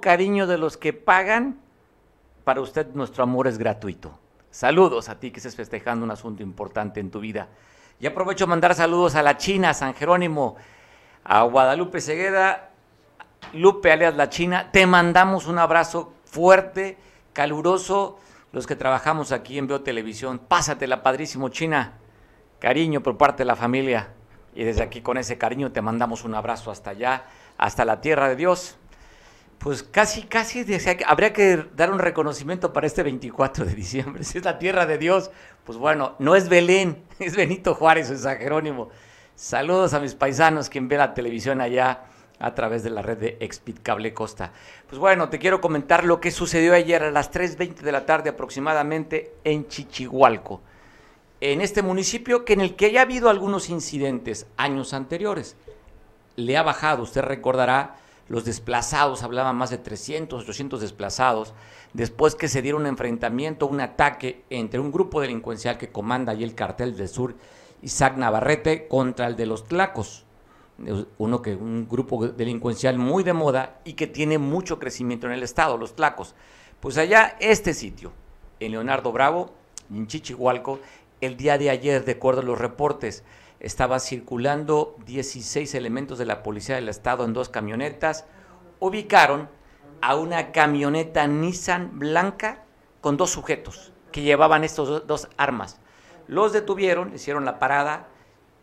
cariño de los que pagan, para usted nuestro amor es gratuito. Saludos a ti que estés festejando un asunto importante en tu vida. Y aprovecho a mandar saludos a la China, San Jerónimo, a Guadalupe Cegueda, Lupe alias la China. Te mandamos un abrazo fuerte, caluroso, los que trabajamos aquí en Veo Televisión. Pásatela, padrísimo, China. Cariño por parte de la familia. Y desde aquí con ese cariño te mandamos un abrazo hasta allá, hasta la tierra de Dios. Pues casi, casi habría que dar un reconocimiento para este 24 de diciembre. Si es la tierra de Dios, pues bueno, no es Belén, es Benito Juárez o San Jerónimo. Saludos a mis paisanos, quien ve la televisión allá a través de la red de Expit Cable Costa. Pues bueno, te quiero comentar lo que sucedió ayer a las 3.20 de la tarde aproximadamente en Chichihualco, en este municipio que en el que ya ha habido algunos incidentes años anteriores. Le ha bajado, usted recordará, los desplazados, hablaban más de 300, 800 desplazados, después que se diera un enfrentamiento, un ataque entre un grupo delincuencial que comanda allí el cartel del sur, Isaac Navarrete, contra el de los Tlacos uno que un grupo delincuencial muy de moda y que tiene mucho crecimiento en el estado, los Tlacos. Pues allá este sitio, en Leonardo Bravo, en Chichihualco, el día de ayer, de acuerdo a los reportes, estaba circulando 16 elementos de la policía del estado en dos camionetas. Ubicaron a una camioneta Nissan blanca con dos sujetos que llevaban estos dos armas. Los detuvieron, hicieron la parada,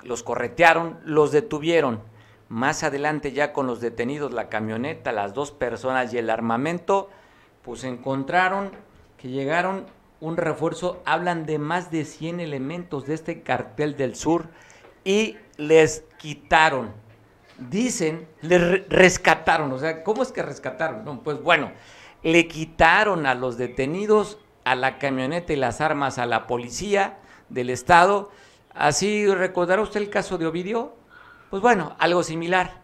los corretearon, los detuvieron. Más adelante ya con los detenidos, la camioneta, las dos personas y el armamento, pues encontraron que llegaron un refuerzo, hablan de más de 100 elementos de este cartel del sur y les quitaron, dicen, le rescataron, o sea, ¿cómo es que rescataron? pues bueno, le quitaron a los detenidos, a la camioneta y las armas a la policía del estado, Así recordará usted el caso de Ovidio. Pues bueno, algo similar.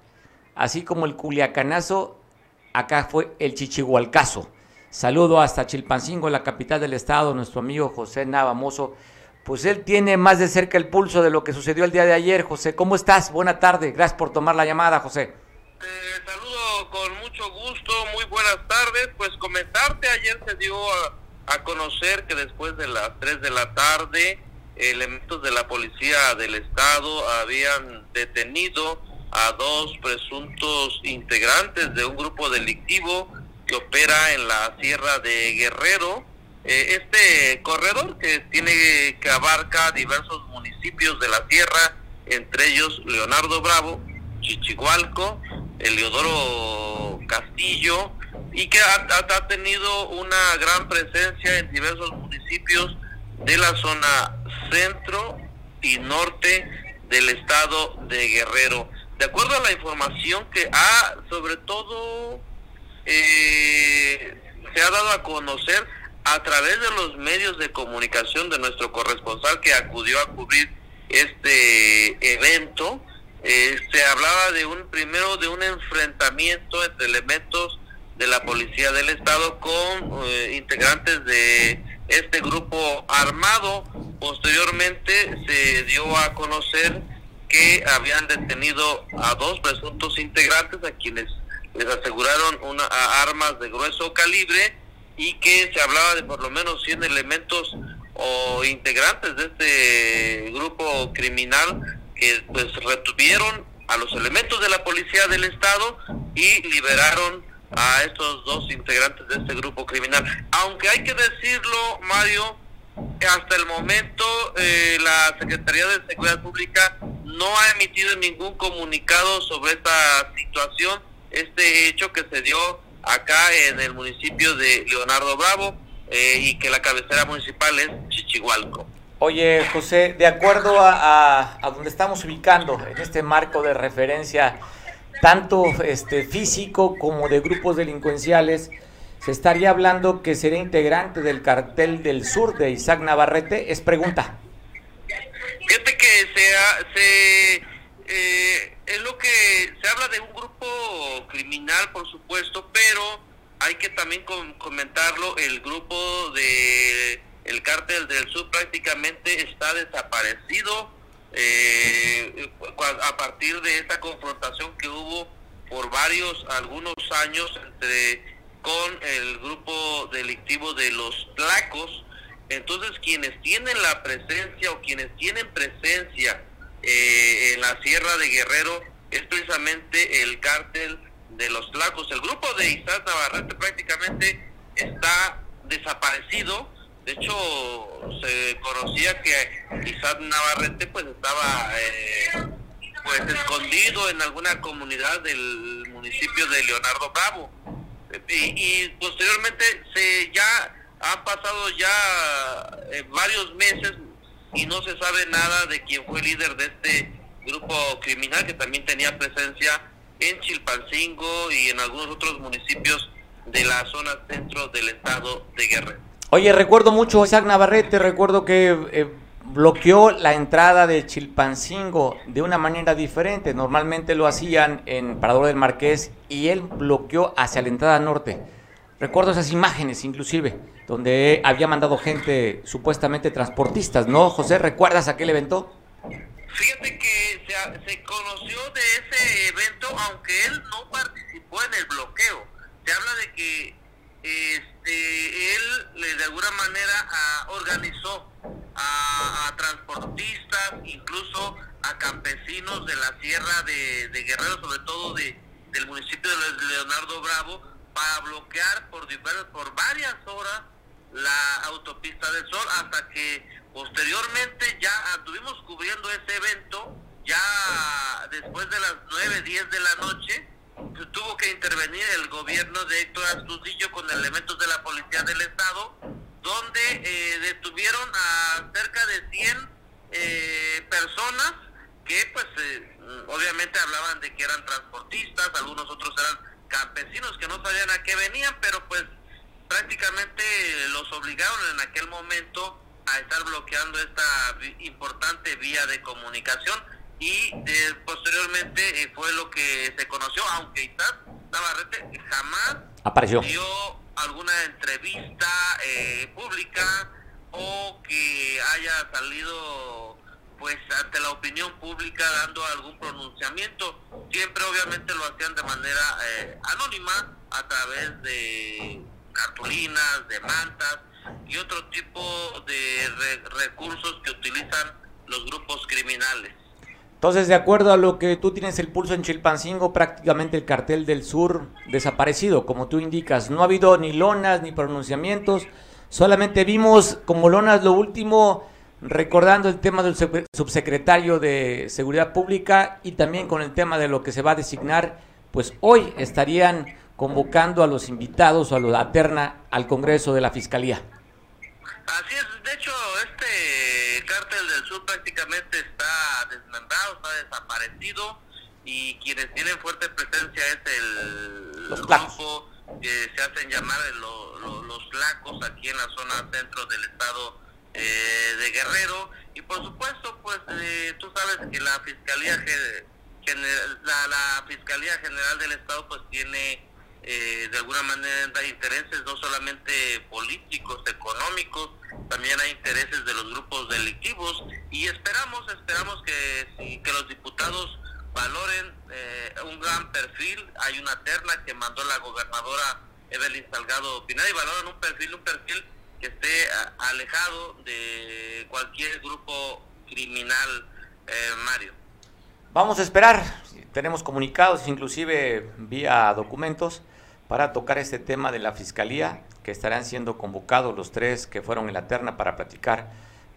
Así como el Culiacanazo, acá fue el Chichihualcazo. Saludo hasta Chilpancingo, la capital del estado, nuestro amigo José Navamoso. Pues él tiene más de cerca el pulso de lo que sucedió el día de ayer. José, ¿cómo estás? Buena tarde. Gracias por tomar la llamada, José. Eh, saludo con mucho gusto. Muy buenas tardes. Pues comentarte, ayer se dio a, a conocer que después de las 3 de la tarde elementos de la policía del estado habían detenido a dos presuntos integrantes de un grupo delictivo que opera en la sierra de Guerrero. Eh, este corredor que tiene que abarca diversos municipios de la sierra, entre ellos Leonardo Bravo, Chichigualco, Eleodoro Castillo, y que ha, ha tenido una gran presencia en diversos municipios de la zona centro y norte del estado de Guerrero. De acuerdo a la información que ha, sobre todo, eh, se ha dado a conocer a través de los medios de comunicación de nuestro corresponsal que acudió a cubrir este evento, eh, se hablaba de un primero de un enfrentamiento entre elementos de la policía del estado con eh, integrantes de este grupo armado. Posteriormente se dio a conocer que habían detenido a dos presuntos integrantes a quienes les aseguraron una, armas de grueso calibre y que se hablaba de por lo menos 100 elementos o integrantes de este grupo criminal que pues retuvieron a los elementos de la policía del estado y liberaron a estos dos integrantes de este grupo criminal. Aunque hay que decirlo, Mario, hasta el momento eh, la Secretaría de Seguridad Pública no ha emitido ningún comunicado sobre esta situación, este hecho que se dio acá en el municipio de Leonardo Bravo eh, y que la cabecera municipal es Chichihualco. Oye, José, de acuerdo a, a donde estamos ubicando en este marco de referencia, tanto este, físico como de grupos delincuenciales, se estaría hablando que sería integrante del cartel del sur de Isaac Navarrete. Es pregunta. Fíjate que se, eh, es lo que se habla de un grupo criminal, por supuesto, pero hay que también comentarlo, el grupo de el cártel del sur prácticamente está desaparecido eh, a partir de esta confrontación que hubo por varios, algunos años entre con el grupo delictivo de los Tlacos. Entonces, quienes tienen la presencia o quienes tienen presencia eh, en la Sierra de Guerrero es precisamente el cártel de los Tlacos. El grupo de Isaac Navarrete prácticamente está desaparecido. De hecho, se conocía que Isaac Navarrete pues estaba eh, pues escondido en alguna comunidad del municipio de Leonardo Bravo. Y, posteriormente se ya han pasado ya eh, varios meses y no se sabe nada de quién fue líder de este grupo criminal que también tenía presencia en Chilpancingo y en algunos otros municipios de la zona centro del estado de Guerrero. Oye, recuerdo mucho Isaac Navarrete, recuerdo que eh, bloqueó la entrada de Chilpancingo de una manera diferente. Normalmente lo hacían en Parador del Marqués y él bloqueó hacia la entrada norte. Recuerdo esas imágenes inclusive, donde había mandado gente, supuestamente transportistas, ¿no? José, ¿recuerdas aquel evento? Fíjate que se, se conoció de ese evento, aunque él no participó en el bloqueo. Se habla de que este, él de alguna manera organizó a, transportistas, incluso a campesinos de la sierra de, de Guerrero, sobre todo de, del municipio de Leonardo Bravo, para bloquear por, por varias horas la autopista del Sol hasta que posteriormente ya estuvimos cubriendo ese evento, ya después de las 9, 10 de la noche, tuvo que intervenir el gobierno de Héctor Astudillo con elementos de la Policía del Estado, donde eh, detuvieron a cerca de 100 eh, personas que pues eh, obviamente hablaban de que eran transportistas, algunos otros eran campesinos que no sabían a qué venían, pero pues prácticamente los obligaron en aquel momento a estar bloqueando esta importante vía de comunicación y posteriormente eh, fue lo que se conoció, aunque Isaac Navarrete jamás apareció dio alguna entrevista eh, pública o que haya salido pues ante la opinión pública dando algún pronunciamiento. Siempre obviamente lo hacían de manera eh, anónima a través de cartulinas, de mantas y otro tipo de recursos que utilizan los grupos criminales. Entonces, de acuerdo a lo que tú tienes el pulso en Chilpancingo, prácticamente el cartel del sur desaparecido, como tú indicas. No ha habido ni lonas ni pronunciamientos, solamente vimos como lonas lo último recordando el tema del subsecretario de Seguridad Pública y también con el tema de lo que se va a designar, pues hoy estarían convocando a los invitados o a la terna al Congreso de la Fiscalía. Así es, de hecho, este cártel del sur prácticamente está desmembrado, está desaparecido y quienes tienen fuerte presencia es el grupo que se hacen llamar los lacos aquí en la zona centro del estado eh, de Guerrero y por supuesto pues eh, tú sabes que la fiscalía general, la, fiscalía general del estado pues tiene eh, de alguna manera intereses no solamente políticos económicos también hay intereses de los grupos delictivos. Y esperamos esperamos que que los diputados valoren un gran perfil. Hay una terna que mandó la gobernadora Evelyn Salgado Pineda y valoran un perfil un perfil que esté alejado de cualquier grupo criminal, eh, Mario. Vamos a esperar, tenemos comunicados, inclusive vía documentos, para tocar este tema de la fiscalía, que estarán siendo convocados los tres que fueron en la terna para platicar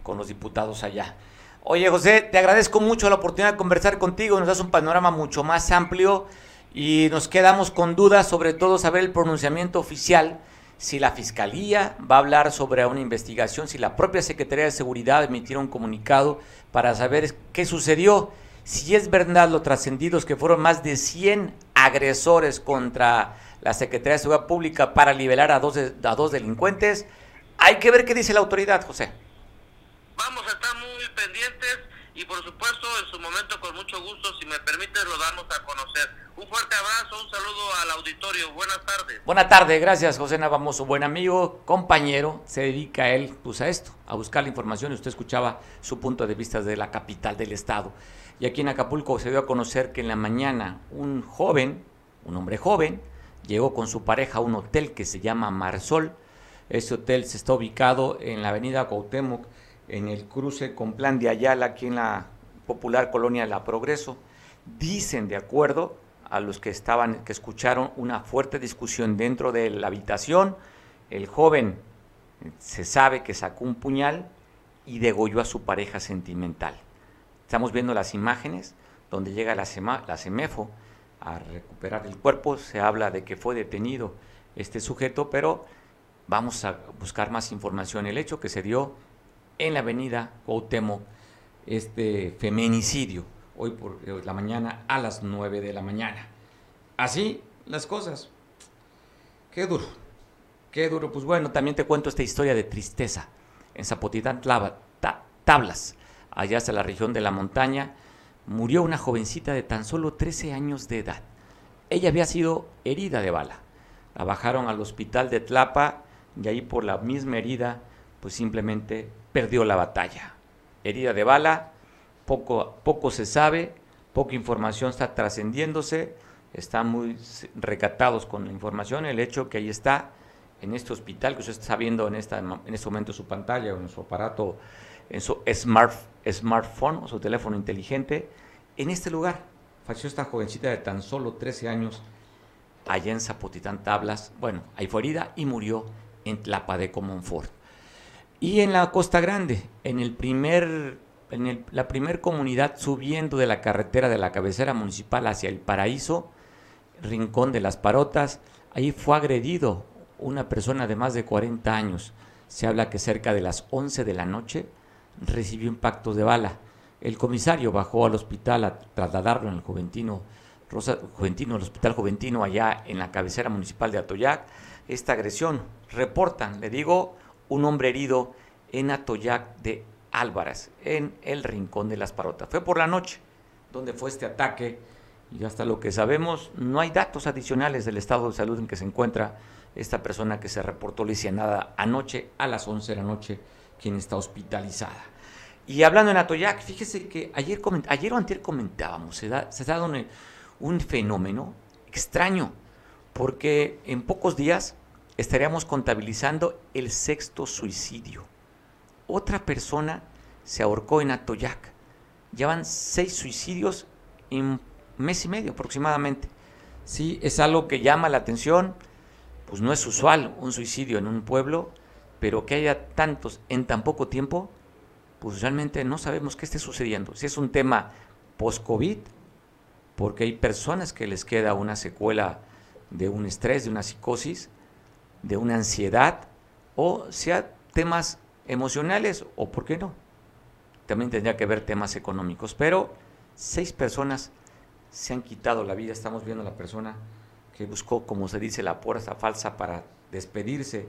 con los diputados allá. Oye, José, te agradezco mucho la oportunidad de conversar contigo, nos das un panorama mucho más amplio y nos quedamos con dudas, sobre todo saber el pronunciamiento oficial si la Fiscalía va a hablar sobre una investigación, si la propia Secretaría de Seguridad emitirá un comunicado para saber qué sucedió, si es verdad lo trascendidos que fueron más de 100 agresores contra la Secretaría de Seguridad Pública para liberar a dos, a dos delincuentes. Hay que ver qué dice la autoridad, José. Vamos a estar muy pendientes y por supuesto en su momento con mucho gusto, si me permite, lo damos a conocer. Un fuerte abrazo, un saludo al auditorio, buenas tardes. Buenas tardes, gracias José Navamoso, buen amigo, compañero, se dedica él pues a esto, a buscar la información y usted escuchaba su punto de vista de la capital del estado. Y aquí en Acapulco se dio a conocer que en la mañana un joven un hombre joven, llegó con su pareja a un hotel que se llama Marsol. Este hotel se está ubicado en la avenida Cuauhtémoc, en el cruce con Plan de Ayala, aquí en la popular colonia La Progreso. Dicen, de acuerdo a los que estaban, que escucharon una fuerte discusión dentro de la habitación, el joven se sabe que sacó un puñal y degolló a su pareja sentimental. Estamos viendo las imágenes donde llega la, la CEMEFO a recuperar el cuerpo. Se habla de que fue detenido este sujeto, pero vamos a buscar más información. El hecho que se dio en la avenida Cuauhtémoc, este feminicidio, hoy por eh, la mañana a las 9 de la mañana. Así las cosas. Qué duro, qué duro. Pues bueno, también te cuento esta historia de tristeza. En Zapotitán, Tablas, allá hasta la región de la montaña, murió una jovencita de tan solo 13 años de edad. Ella había sido herida de bala. La bajaron al hospital de Tlapa y ahí por la misma herida, pues simplemente perdió la batalla. Herida de bala, poco, poco se sabe, poca información está trascendiéndose, están muy recatados con la información, el hecho que ahí está, en este hospital, que usted está viendo en, esta, en este momento su pantalla o en su aparato, en su smart, smartphone o su teléfono inteligente, en este lugar falleció esta jovencita de tan solo 13 años, allá en Zapotitán Tablas, bueno, ahí fue herida y murió en Tlapa de Comonfort. Y en la Costa Grande, en el primer en la primer comunidad subiendo de la carretera de la cabecera municipal hacia el paraíso, Rincón de las Parotas, ahí fue agredido una persona de más de 40 años. Se habla que cerca de las 11 de la noche recibió impactos de bala. El comisario bajó al hospital a trasladarlo en el Juventino, Rosa, Juventino, Hospital Juventino, allá en la cabecera municipal de Atoyac. Esta agresión, reportan, le digo, un hombre herido en Atoyac de Álvarez, en el Rincón de las Parotas. Fue por la noche donde fue este ataque y hasta lo que sabemos no hay datos adicionales del estado de salud en que se encuentra esta persona que se reportó lesionada anoche a las 11 de la noche, quien está hospitalizada. Y hablando en Atoyac, fíjese que ayer, ayer o anterior comentábamos, se, da, se ha dado un, un fenómeno extraño, porque en pocos días estaríamos contabilizando el sexto suicidio. Otra persona se ahorcó en Atoyac. Llevan seis suicidios en mes y medio aproximadamente. Sí, es algo que llama la atención. Pues no es usual un suicidio en un pueblo, pero que haya tantos en tan poco tiempo, pues realmente no sabemos qué esté sucediendo. Si es un tema post-COVID, porque hay personas que les queda una secuela de un estrés, de una psicosis, de una ansiedad, o sea temas emocionales, o por qué no. También tendría que ver temas económicos. Pero seis personas se han quitado la vida. Estamos viendo a la persona que buscó, como se dice, la puerta falsa para despedirse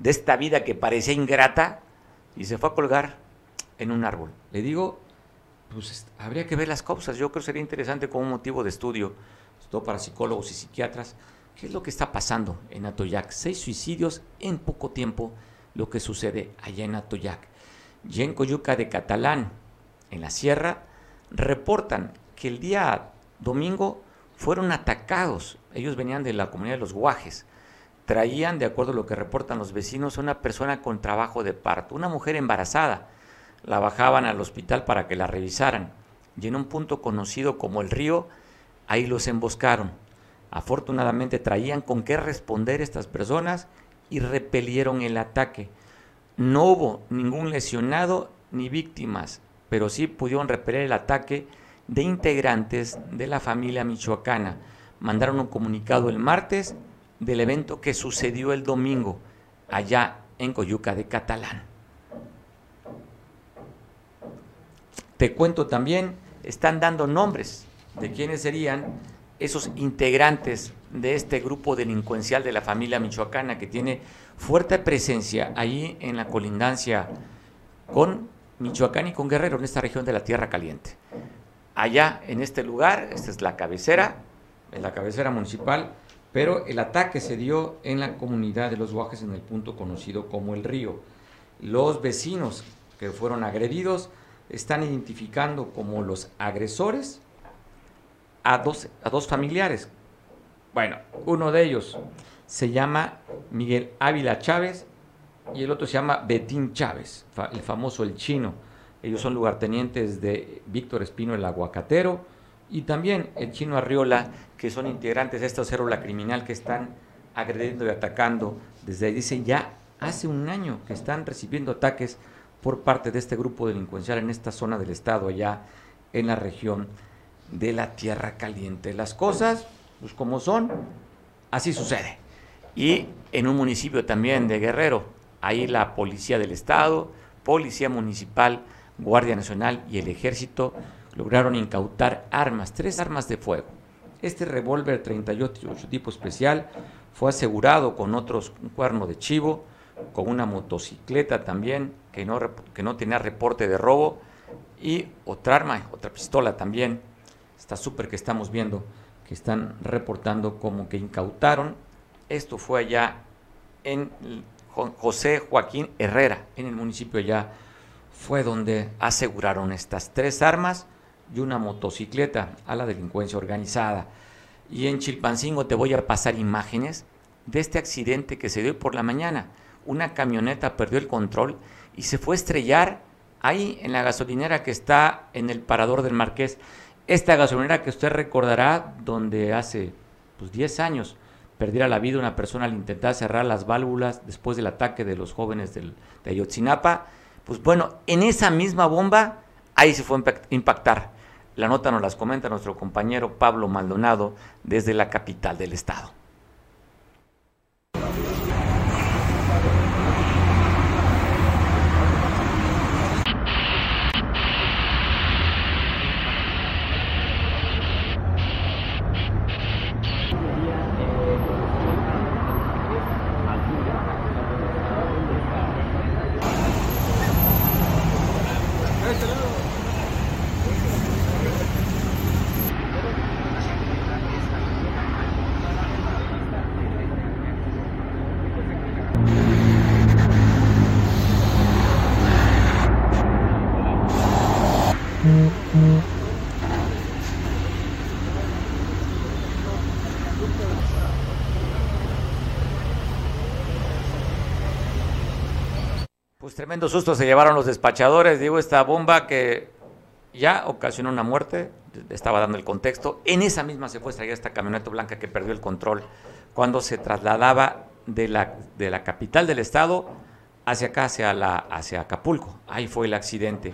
de esta vida que parecía ingrata y se fue a colgar en un árbol. Le digo, pues habría que ver las causas. Yo creo que sería interesante como un motivo de estudio, todo para psicólogos y psiquiatras, qué es lo que está pasando en Atoyac. Seis suicidios en poco tiempo, lo que sucede allá en Atoyac. Y en Coyuca de Catalán, en la sierra, reportan que el día domingo fueron atacados. Ellos venían de la comunidad de los Guajes. Traían, de acuerdo a lo que reportan los vecinos, una persona con trabajo de parto, una mujer embarazada. La bajaban al hospital para que la revisaran. Y en un punto conocido como el río, ahí los emboscaron. Afortunadamente traían con qué responder estas personas y repelieron el ataque. No hubo ningún lesionado ni víctimas, pero sí pudieron repeler el ataque de integrantes de la familia michoacana. Mandaron un comunicado el martes del evento que sucedió el domingo allá en Coyuca de Catalán. Te cuento también, están dando nombres de quiénes serían esos integrantes de este grupo delincuencial de la familia michoacana que tiene fuerte presencia ahí en la colindancia con Michoacán y con Guerrero, en esta región de la Tierra Caliente allá en este lugar, esta es la cabecera, en la cabecera municipal, pero el ataque se dio en la comunidad de los Guajes en el punto conocido como el río. Los vecinos que fueron agredidos están identificando como los agresores a dos, a dos familiares, Bueno, uno de ellos se llama Miguel Ávila Chávez y el otro se llama Betín Chávez, el famoso El Chino. Ellos son lugartenientes de Víctor Espino el Aguacatero y también el Chino Arriola, que son integrantes de esta célula criminal que están agrediendo y atacando desde ahí. Dice ya hace un año que están recibiendo ataques por parte de este grupo delincuencial en esta zona del estado, allá en la región de la Tierra Caliente. Las cosas, pues como son, así sucede. Y en un municipio también de Guerrero, ahí la policía del estado, policía municipal, Guardia Nacional y el ejército lograron incautar armas, tres armas de fuego. Este revólver 38 tipo especial fue asegurado con otros un cuerno de chivo, con una motocicleta también que no, que no tenía reporte de robo y otra arma, otra pistola también. Está súper que estamos viendo que están reportando como que incautaron. Esto fue allá en José Joaquín Herrera, en el municipio allá fue donde aseguraron estas tres armas y una motocicleta a la delincuencia organizada. Y en Chilpancingo te voy a pasar imágenes de este accidente que se dio por la mañana. Una camioneta perdió el control y se fue a estrellar ahí en la gasolinera que está en el parador del Marqués. Esta gasolinera que usted recordará donde hace pues 10 años perdiera la vida una persona al intentar cerrar las válvulas después del ataque de los jóvenes del, de Ayotzinapa pues bueno, en esa misma bomba, ahí se fue a impactar. La nota nos las comenta nuestro compañero Pablo Maldonado desde la capital del estado. Tremendo susto se llevaron los despachadores. Digo, esta bomba que ya ocasionó una muerte, estaba dando el contexto. En esa misma se fue a esta camioneta blanca que perdió el control cuando se trasladaba de la, de la capital del estado hacia acá, hacia, la, hacia Acapulco. Ahí fue el accidente.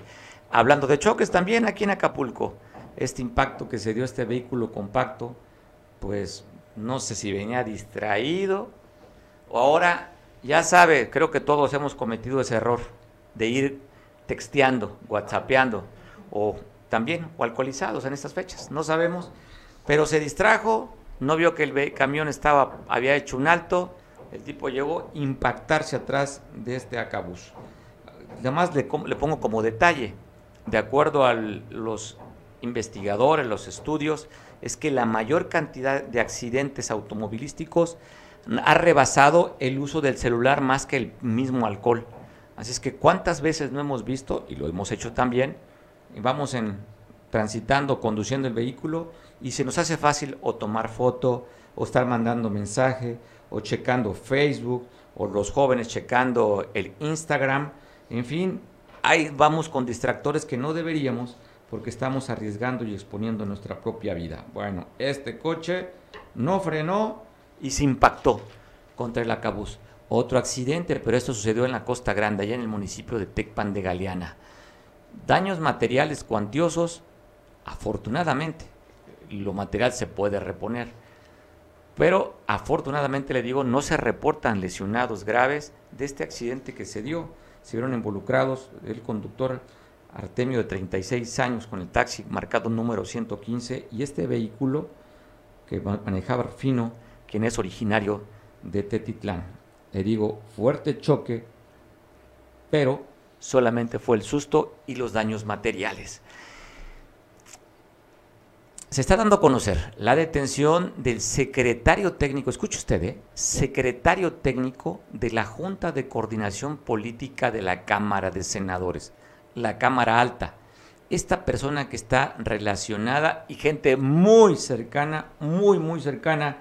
Hablando de choques también aquí en Acapulco, este impacto que se dio a este vehículo compacto, pues no sé si venía distraído o ahora ya sabe, creo que todos hemos cometido ese error de ir texteando, whatsappeando o también o alcoholizados en estas fechas, no sabemos, pero se distrajo, no vio que el camión estaba había hecho un alto, el tipo llegó a impactarse atrás de este acabús. Además le pongo como detalle, de acuerdo a los investigadores, los estudios, es que la mayor cantidad de accidentes automovilísticos ha rebasado el uso del celular más que el mismo alcohol. Así es que cuántas veces no hemos visto, y lo hemos hecho también, vamos en transitando, conduciendo el vehículo y se nos hace fácil o tomar foto, o estar mandando mensaje, o checando Facebook, o los jóvenes checando el Instagram, en fin, ahí vamos con distractores que no deberíamos porque estamos arriesgando y exponiendo nuestra propia vida. Bueno, este coche no frenó, y se impactó contra el acabús. Otro accidente, pero esto sucedió en la Costa Grande, allá en el municipio de Tecpan de Galeana. Daños materiales cuantiosos, afortunadamente, lo material se puede reponer. Pero afortunadamente le digo, no se reportan lesionados graves de este accidente que se dio. Se vieron involucrados el conductor Artemio de 36 años con el taxi marcado número 115 y este vehículo que manejaba Fino quien es originario de Tetitlán. Le digo, fuerte choque, pero solamente fue el susto y los daños materiales. Se está dando a conocer la detención del secretario técnico, escuche usted, ¿eh? secretario técnico de la Junta de Coordinación Política de la Cámara de Senadores, la Cámara Alta. Esta persona que está relacionada y gente muy cercana, muy, muy cercana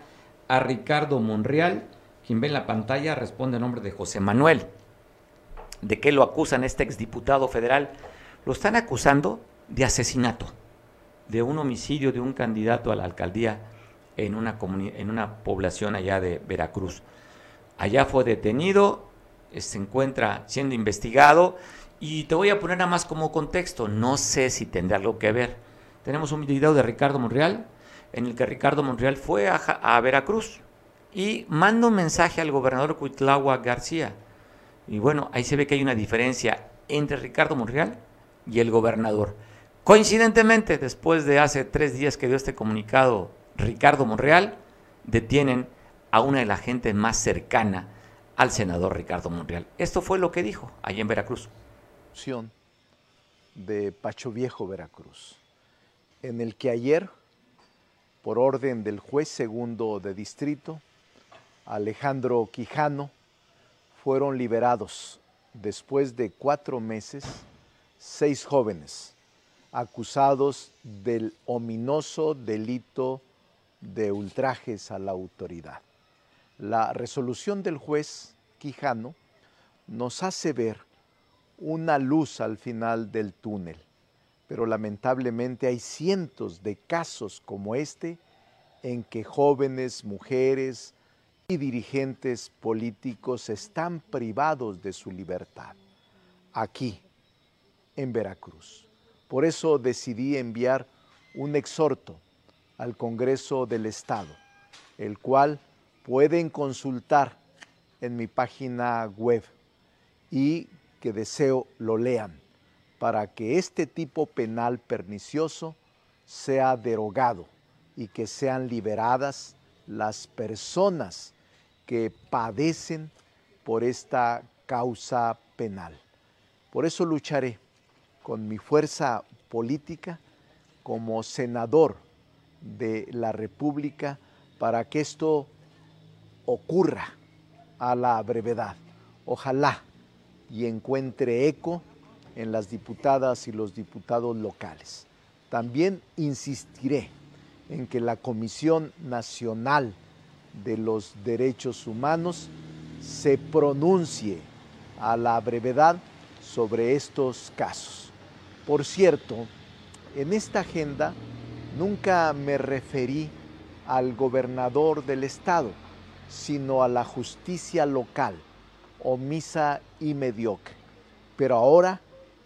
a Ricardo Monreal, quien ve en la pantalla responde a nombre de José Manuel. ¿De qué lo acusan este exdiputado federal? Lo están acusando de asesinato, de un homicidio de un candidato a la alcaldía en una, en una población allá de Veracruz. Allá fue detenido, se encuentra siendo investigado y te voy a poner nada más como contexto, no sé si tendrá algo que ver. Tenemos un video de Ricardo Monreal en el que Ricardo Monreal fue a, Veracruz y manda un mensaje al gobernador Cuitlagua García. Y bueno, ahí se ve que hay una diferencia entre Ricardo Monreal y el gobernador. Coincidentemente, después de hace tres días que dio este comunicado Ricardo Monreal, detienen a una de la gente más cercana al senador Ricardo Monreal. Esto fue lo que dijo allí en Veracruz. De Pacho Viejo, Veracruz, en el que ayer, por orden del juez segundo de distrito, Alejandro Quijano, fueron liberados después de cuatro meses seis jóvenes acusados del ominoso delito de ultrajes a la autoridad. La resolución del juez Quijano nos hace ver una luz al final del túnel, pero lamentablemente hay cientos de casos como este en que jóvenes, mujeres y dirigentes políticos están privados de su libertad. Aquí, en Veracruz. Por eso decidí enviar un exhorto al Congreso del Estado, el cual pueden consultar en mi página web y que deseo lo lean para que este tipo penal pernicioso sea derogado y que sean liberadas las personas que padecen por esta causa penal. Por eso lucharé con mi fuerza política como senador de la República para que esto ocurra a la brevedad. Ojalá y encuentre eco en las diputadas y los diputados locales. También insistiré en que la Comisión Nacional de los Derechos Humanos se pronuncie a la brevedad sobre estos casos. Por cierto, en esta agenda nunca me referí al gobernador del estado, sino a la justicia local, omisa y mediocre. Pero ahora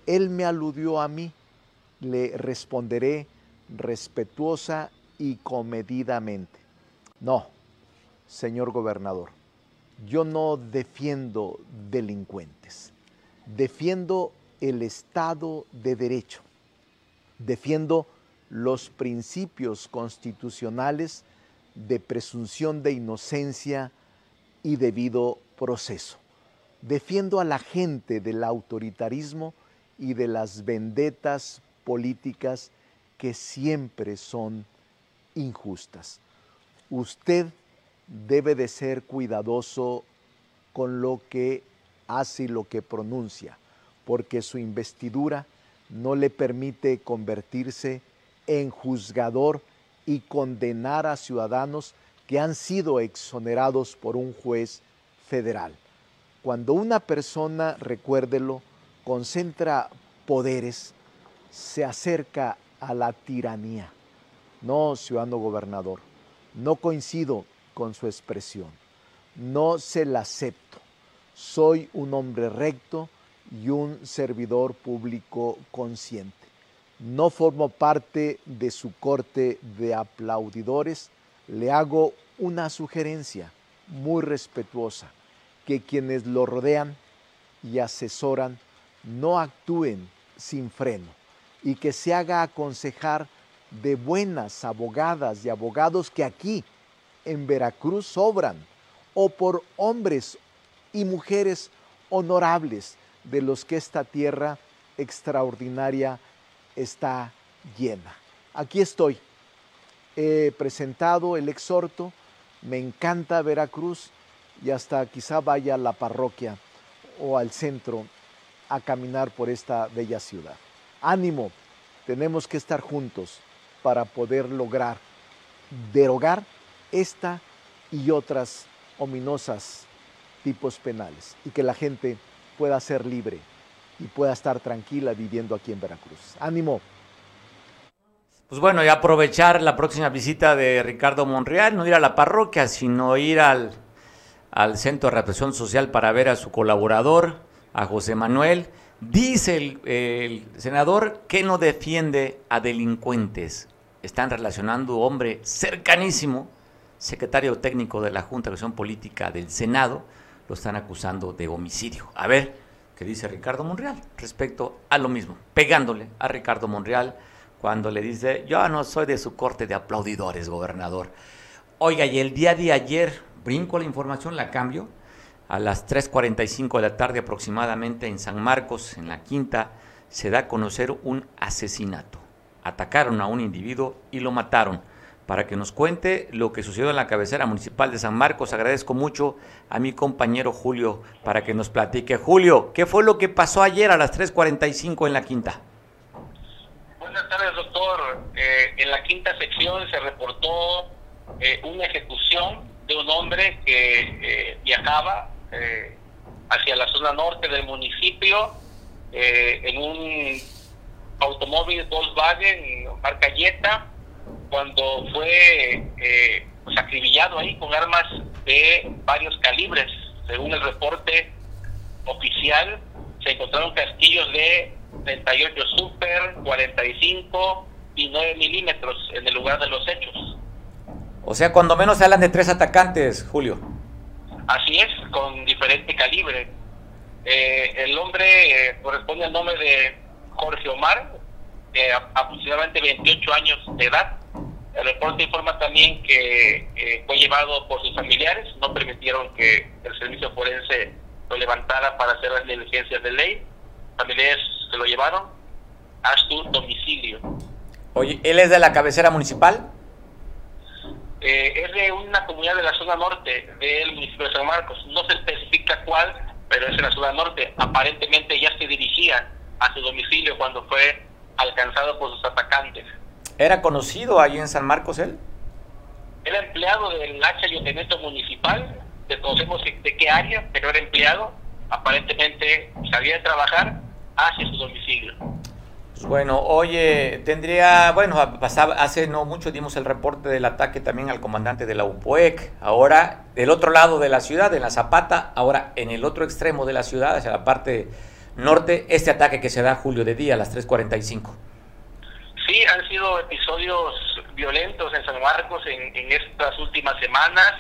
él me aludió a mí, le responderé respetuosa y comedidamente. No, señor gobernador, yo no defiendo delincuentes, defiendo el Estado de Derecho. Defiendo los principios constitucionales de presunción de inocencia y debido proceso. Defiendo a la gente del autoritarismo y de las vendetas políticas que siempre son injustas. Usted debe de ser cuidadoso con lo que hace y lo que pronuncia porque su investidura no le permite convertirse en juzgador y condenar a ciudadanos que han sido exonerados por un juez federal. Cuando una persona, recuérdelo, concentra poderes, se acerca a la tiranía. No, ciudadano gobernador, no coincido con su expresión, no se la acepto. Soy un hombre recto, y un servidor público consciente. No formo parte de su corte de aplaudidores, le hago una sugerencia muy respetuosa, que quienes lo rodean y asesoran no actúen sin freno y que se haga aconsejar de buenas abogadas y abogados que aquí en Veracruz sobran, o por hombres y mujeres honorables de los que esta tierra extraordinaria está llena. Aquí estoy. He presentado el exhorto, me encanta Veracruz y hasta quizá vaya a la parroquia o al centro a caminar por esta bella ciudad. Ánimo, tenemos que estar juntos para poder lograr derogar esta y otras ominosas tipos penales y que la gente pueda ser libre y pueda estar tranquila viviendo aquí en Veracruz. Ánimo. Pues bueno, y aprovechar la próxima visita de Ricardo Monreal, no ir a la parroquia, sino ir al, al Centro de Represión Social para ver a su colaborador, a José Manuel. Dice el, el senador que no defiende a delincuentes. Están relacionando hombre cercanísimo, secretario técnico de la Junta de Acción Política del Senado, lo están acusando de homicidio. A ver qué dice Ricardo Monreal respecto a lo mismo, pegándole a Ricardo Monreal cuando le dice, yo no soy de su corte de aplaudidores, gobernador. Oiga, y el día de ayer, brinco la información, la cambio, a las 3.45 de la tarde aproximadamente en San Marcos, en la quinta, se da a conocer un asesinato. Atacaron a un individuo y lo mataron. Para que nos cuente lo que sucedió en la cabecera municipal de San Marcos, agradezco mucho a mi compañero Julio para que nos platique. Julio, ¿qué fue lo que pasó ayer a las 3.45 en la quinta? Buenas tardes, doctor. Eh, en la quinta sección se reportó eh, una ejecución de un hombre que eh, viajaba eh, hacia la zona norte del municipio eh, en un automóvil Volkswagen marca Jetta cuando fue eh, pues, acribillado ahí con armas de varios calibres. Según el reporte oficial, se encontraron casquillos de 38 Super, 45 y 9 milímetros en el lugar de los hechos. O sea, cuando menos se hablan de tres atacantes, Julio. Así es, con diferente calibre. Eh, el hombre eh, corresponde al nombre de Jorge Omar, de a- aproximadamente 28 años de edad. El reporte informa también que eh, fue llevado por sus familiares, no permitieron que el servicio forense lo levantara para hacer las diligencias de ley. Familiares se lo llevaron a su domicilio. Oye, ¿él es de la cabecera municipal? Eh, es de una comunidad de la zona norte del municipio de San Marcos. No se especifica cuál, pero es en la zona norte. Aparentemente ya se dirigía a su domicilio cuando fue alcanzado por sus atacantes. ¿Era conocido ahí en San Marcos él? Era empleado del ayuntamiento municipal, desconocemos de qué área, pero era empleado. Aparentemente salía de trabajar hacia su domicilio. Pues bueno, oye, tendría, bueno, pasaba, hace no mucho dimos el reporte del ataque también al comandante de la UPOEC, ahora del otro lado de la ciudad, en la Zapata, ahora en el otro extremo de la ciudad, hacia la parte norte, este ataque que se da julio de día a las 3.45. Sí, han sido episodios violentos en San Marcos en, en estas últimas semanas.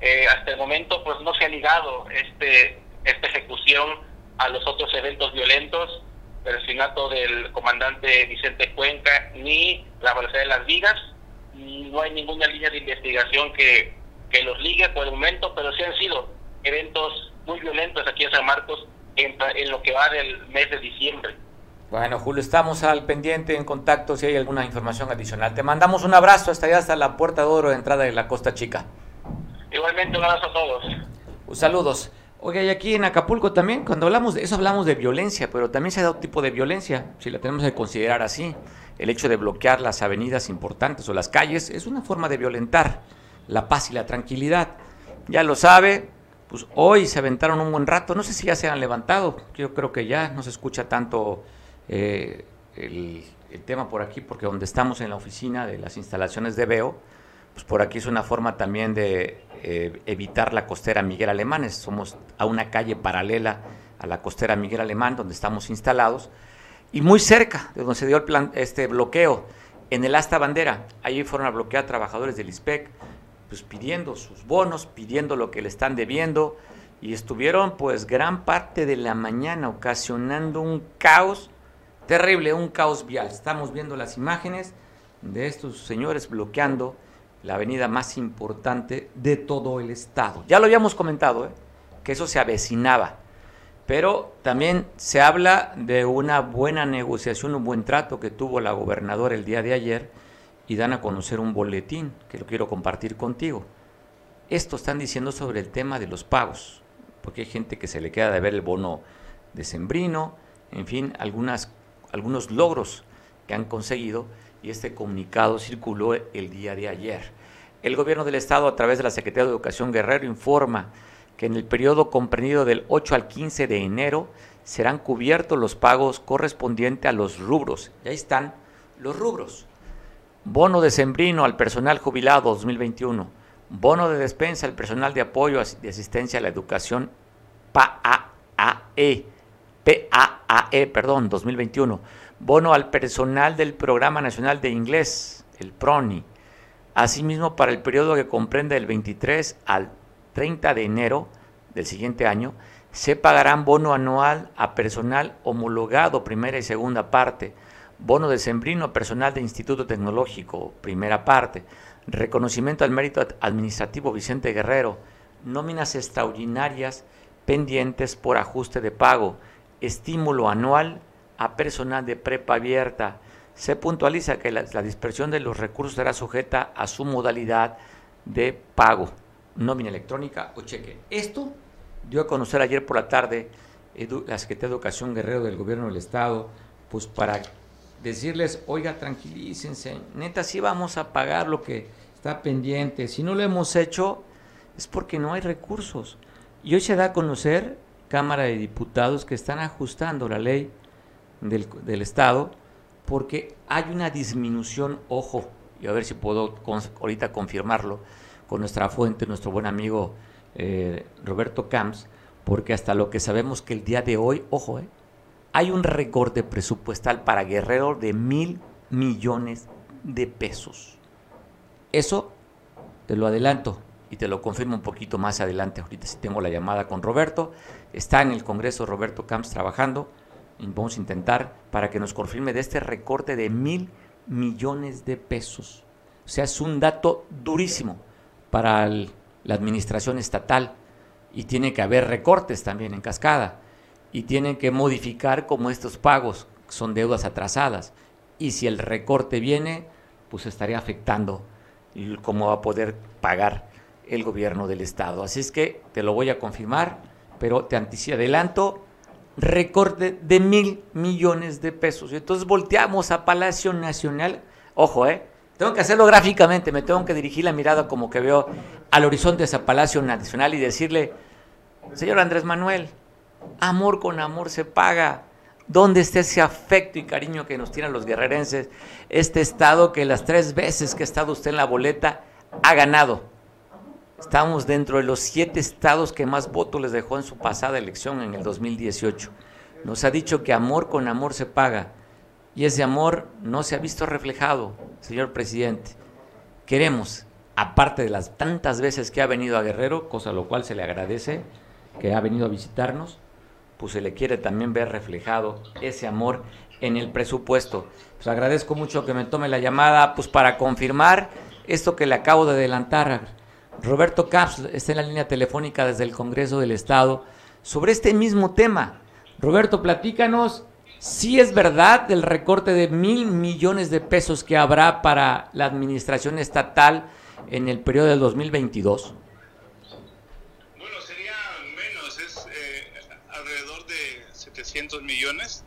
Eh, hasta el momento, pues no se ha ligado este esta ejecución a los otros eventos violentos, el asesinato del comandante Vicente Cuenca ni la balacera de las vigas. No hay ninguna línea de investigación que, que los ligue por el momento, pero sí han sido eventos muy violentos aquí en San Marcos en, en lo que va del mes de diciembre. Bueno, Julio, estamos al pendiente, en contacto, si hay alguna información adicional. Te mandamos un abrazo hasta allá, hasta la Puerta de Oro de entrada de la Costa Chica. Igualmente, un abrazo a todos. Pues, saludos. Oiga, y aquí en Acapulco también, cuando hablamos de eso, hablamos de violencia, pero también se da otro tipo de violencia, si la tenemos que considerar así. El hecho de bloquear las avenidas importantes o las calles es una forma de violentar la paz y la tranquilidad. Ya lo sabe, pues hoy se aventaron un buen rato, no sé si ya se han levantado, yo creo que ya no se escucha tanto eh, el, el tema por aquí, porque donde estamos en la oficina de las instalaciones de Veo, pues por aquí es una forma también de eh, evitar la costera Miguel Alemán. Somos a una calle paralela a la costera Miguel Alemán, donde estamos instalados, y muy cerca de donde se dio el plan, este bloqueo, en el Asta Bandera. Allí fueron a bloquear trabajadores del ISPEC, pues pidiendo sus bonos, pidiendo lo que le están debiendo, y estuvieron pues gran parte de la mañana ocasionando un caos terrible, un caos vial. Estamos viendo las imágenes de estos señores bloqueando la avenida más importante de todo el estado. Ya lo habíamos comentado, ¿eh? que eso se avecinaba, pero también se habla de una buena negociación, un buen trato que tuvo la gobernadora el día de ayer y dan a conocer un boletín que lo quiero compartir contigo. Esto están diciendo sobre el tema de los pagos, porque hay gente que se le queda de ver el bono de sembrino, en fin, algunas, algunos logros que han conseguido y este comunicado circuló el día de ayer. El gobierno del estado a través de la Secretaría de Educación Guerrero informa que en el periodo comprendido del 8 al 15 de enero serán cubiertos los pagos correspondientes a los rubros. Y ahí están los rubros. Bono de sembrino al personal jubilado 2021. Bono de despensa al personal de apoyo de asistencia a la educación PAAE. PAAE, perdón, 2021. Bono al personal del Programa Nacional de Inglés, el PRONI. Asimismo, para el periodo que comprende del 23 al 30 de enero del siguiente año, se pagarán bono anual a personal homologado, primera y segunda parte, bono de sembrino a personal de Instituto Tecnológico, primera parte, reconocimiento al mérito administrativo Vicente Guerrero, nóminas extraordinarias pendientes por ajuste de pago, estímulo anual a personal de prepa abierta. Se puntualiza que la, dispersión de los recursos será sujeta a su modalidad de pago, nómina electrónica o cheque. Esto dio a conocer ayer por la tarde la Secretaría de Educación Guerrero del Gobierno del Estado, pues para decirles, oiga, tranquilícense, neta, sí vamos a pagar lo que está pendiente. Si no lo hemos hecho, es porque no hay recursos. Y hoy se da a conocer, Cámara de Diputados, que están ajustando la ley del, del Estado porque hay una disminución, ojo, y a ver si puedo ahorita confirmarlo con nuestra fuente, nuestro buen amigo eh, Roberto Camps, porque hasta lo que sabemos que el día de hoy, ojo, eh, hay un recorte presupuestal para Guerrero de mil millones de pesos. Eso te lo adelanto y te lo confirmo un poquito más adelante. Ahorita si tengo la llamada con Roberto. Está en el Congreso Roberto Camps trabajando. Y vamos a intentar para que nos confirme de este recorte de mil millones de pesos. O sea, es un dato durísimo para la administración estatal y tiene que haber recortes también en cascada y tienen que modificar como estos pagos son deudas atrasadas y si el recorte viene pues estaría afectando cómo va a poder pagar el gobierno del estado así es que te lo voy a confirmar pero te adelanto recorte de mil millones de pesos entonces volteamos a Palacio Nacional ojo eh tengo que hacerlo gráficamente, me tengo que dirigir la mirada como que veo al horizonte de Palacio Nacional y decirle, señor Andrés Manuel, amor con amor se paga. ¿Dónde está ese afecto y cariño que nos tienen los guerrerenses? Este estado que las tres veces que ha estado usted en la boleta ha ganado. Estamos dentro de los siete estados que más votos les dejó en su pasada elección en el 2018. Nos ha dicho que amor con amor se paga y ese amor no se ha visto reflejado, señor presidente. Queremos, aparte de las tantas veces que ha venido a Guerrero, cosa lo cual se le agradece, que ha venido a visitarnos, pues se le quiere también ver reflejado ese amor en el presupuesto. Pues agradezco mucho que me tome la llamada, pues para confirmar esto que le acabo de adelantar. Roberto Caps está en la línea telefónica desde el Congreso del Estado sobre este mismo tema. Roberto, platícanos si es verdad el recorte de mil millones de pesos que habrá para la administración estatal en el periodo del 2022. Bueno, sería menos, es eh, alrededor de 700 millones.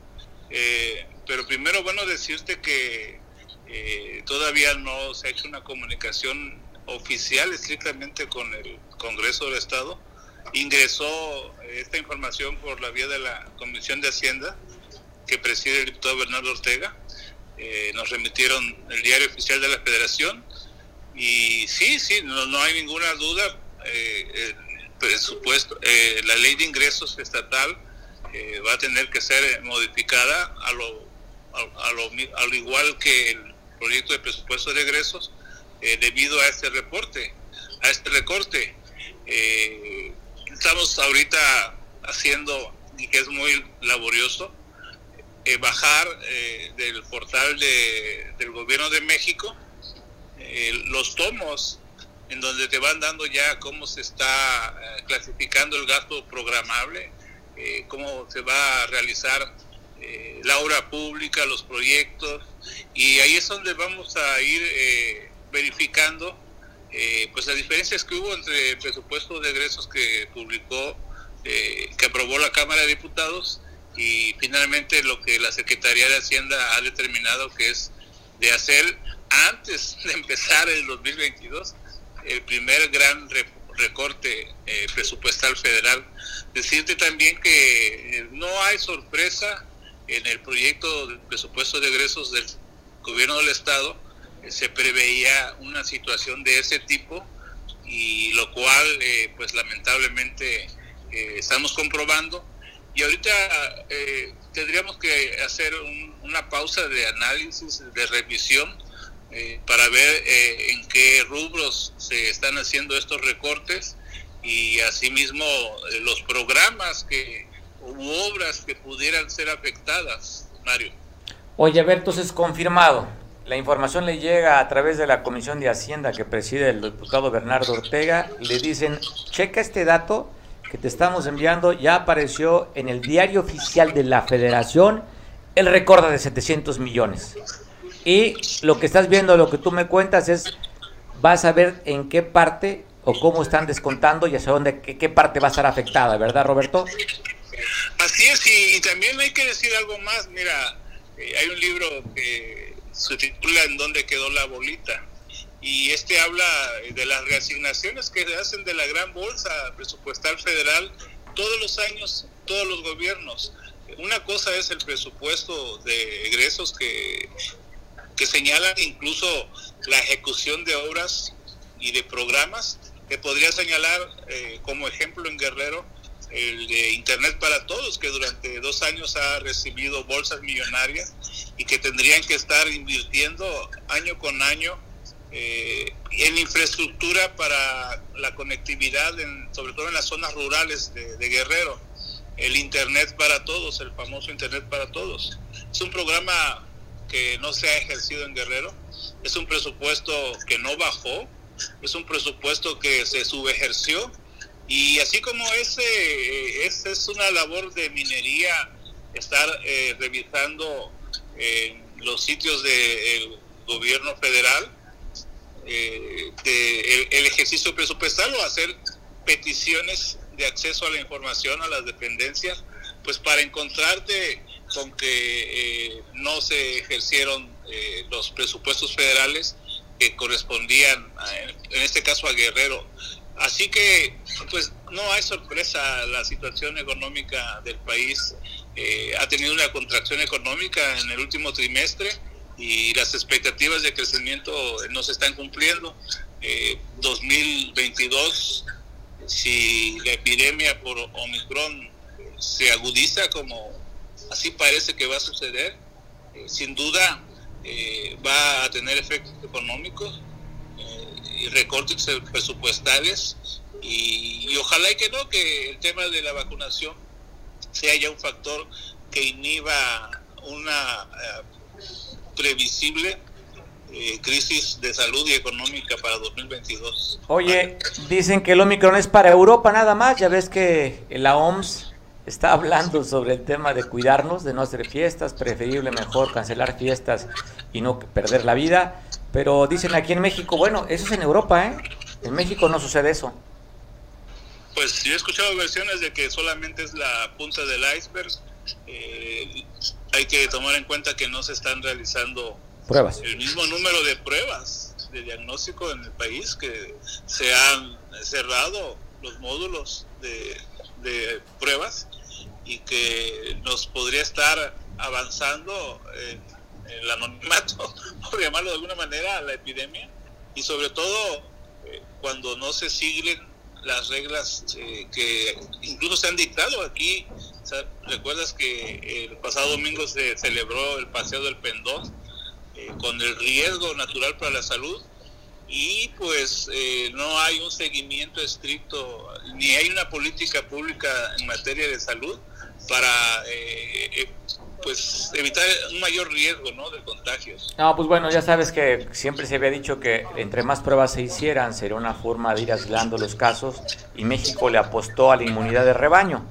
Eh, pero primero, bueno, decirte que eh, todavía no se ha hecho una comunicación oficial estrictamente con el Congreso del Estado. Ingresó esta información por la vía de la Comisión de Hacienda que preside el diputado Bernardo Ortega. Eh, nos remitieron el diario oficial de la Federación y sí, sí, no, no hay ninguna duda. Eh, el presupuesto, eh, la ley de ingresos estatal va a tener que ser modificada a lo, a, lo, al igual que el proyecto de presupuesto de egresos debido a este reporte, a este recorte. estamos ahorita haciendo y que es muy laborioso eh, bajar eh, del portal de, del gobierno de México eh, los tomos en donde te van dando ya cómo se está clasificando el gasto programable, cómo se va a realizar la obra pública, los proyectos, y ahí es donde vamos a ir verificando pues las diferencias que hubo entre el presupuesto de egresos que publicó, que aprobó la Cámara de Diputados, y finalmente lo que la Secretaría de Hacienda ha determinado que es de hacer antes de empezar el 2022 el primer gran recorte eh, presupuestal federal. Decirte también que eh, no hay sorpresa en el proyecto de presupuesto de egresos del gobierno del estado, se preveía una situación de ese tipo y lo cual pues lamentablemente estamos comprobando y ahorita tendríamos que hacer una pausa de análisis, de revisión eh, para ver eh, en qué rubros se están haciendo estos recortes y asimismo eh, los programas que u obras que pudieran ser afectadas, Mario. Oye, a ver, entonces confirmado. La información le llega a través de la Comisión de Hacienda que preside el diputado Bernardo Ortega. Le dicen, checa este dato que te estamos enviando. Ya apareció en el diario oficial de la Federación el récord de 700 millones. Y lo que estás viendo, lo que tú me cuentas es, vas a ver en qué parte o cómo están descontando y hacia dónde, qué, parte va a estar afectada, ¿verdad, Roberto? Así es, y, también hay que decir algo más. Mira, eh, hay un libro que se titula En dónde quedó la bolita. Y este habla de las reasignaciones que se hacen de la gran bolsa presupuestal federal todos los años, todos los gobiernos. Una cosa es el presupuesto de egresos que que señalan incluso la ejecución de obras y de programas, que podría señalar eh, como ejemplo en Guerrero el de Internet para Todos, que durante dos años ha recibido bolsas millonarias y que tendrían que estar invirtiendo año con año eh, en infraestructura para la conectividad, sobre todo en las zonas rurales de, de Guerrero. El Internet para Todos, el famoso Internet para Todos. Es un programa que no se ha ejercido en Guerrero, es un presupuesto que no bajó, es un presupuesto que se subejerció y así como ese, ese es una labor de minería estar eh, revisando eh, los sitios del gobierno federal, eh, el, ejercicio presupuestal o hacer peticiones de acceso a la información a las dependencias, pues para encontrarte con que eh, no se ejercieron eh, los presupuestos federales que correspondían, en este caso a Guerrero. Así que, pues no hay sorpresa, la situación económica del país eh, ha tenido una contracción económica en el último trimestre y las expectativas de crecimiento no se están cumpliendo. 2022, si la epidemia por Omicron se agudiza como así parece que va a suceder, eh, sin duda eh, va a tener efectos económicos eh, recortes presupuestales y, ojalá y que no, que el tema de la vacunación sea ya un factor que inhiba una previsible crisis de salud y económica para 2022. Oye, dicen que el Omicron es para Europa nada más, ya ves que la OMS está hablando sobre el tema de cuidarnos, de no hacer fiestas, preferible mejor cancelar fiestas y no perder la vida. Pero dicen aquí en México, bueno, eso es en Europa, ¿eh? En México no sucede eso. Pues yo he escuchado versiones de que solamente es la punta del iceberg. Eh, hay que tomar en cuenta que no se están realizando pruebas. El mismo número de pruebas de diagnóstico en el país que se han cerrado los módulos de, de pruebas y que nos podría estar avanzando en, el anonimato, por llamarlo de alguna manera, la epidemia, y sobre todo eh, cuando no se siguen las reglas eh, que incluso se han dictado aquí. Recuerdas que el pasado domingo se celebró el Paseo del Pendón eh, con el riesgo natural para la salud y pues eh, no hay un seguimiento estricto ni hay una política pública en materia de salud para eh, eh, pues evitar un mayor riesgo ¿no? de contagios. No, pues bueno, ya sabes que siempre se había dicho que entre más pruebas se hicieran sería una forma de ir aislando los casos y México le apostó a la inmunidad de rebaño.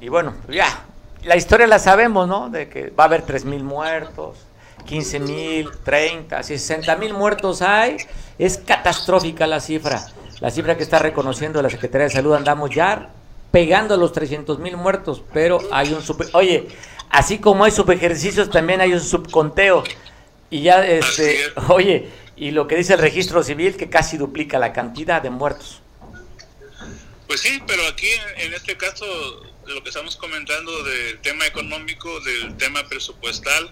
Y bueno, ya, la historia la sabemos, ¿no? De que va a haber 3.000 muertos, 15 mil, 30, 60 mil muertos hay. Es catastrófica la cifra. La cifra que está reconociendo la Secretaría de Salud, andamos ya pegando los 300 mil muertos, pero hay un super... Oye, así como hay subejercicios, también hay un subconteo. Y ya, este, oye, Y lo que dice el registro civil, que casi duplica la cantidad de muertos. Pues sí, pero aquí en este caso, lo que estamos comentando del tema económico, del tema presupuestal,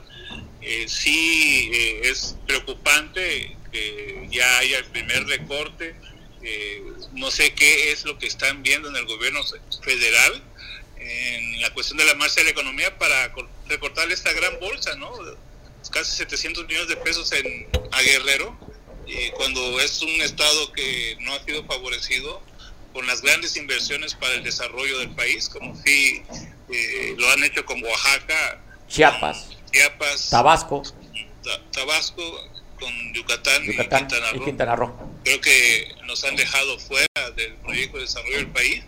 eh, sí eh, es preocupante que ya haya el primer recorte. Eh, no sé qué es lo que están viendo en el gobierno federal en la cuestión de la marcha de la economía para recortar esta gran bolsa, ¿no? Casi 700 millones de pesos en, a Guerrero, cuando es un estado que no ha sido favorecido con las grandes inversiones para el desarrollo del país, como si eh, lo han hecho con Oaxaca, Chiapas, Chiapas, Tabasco, Tabasco, con Yucatán, y, Quintana Roo. Creo que nos han dejado fuera del proyecto de desarrollo del país.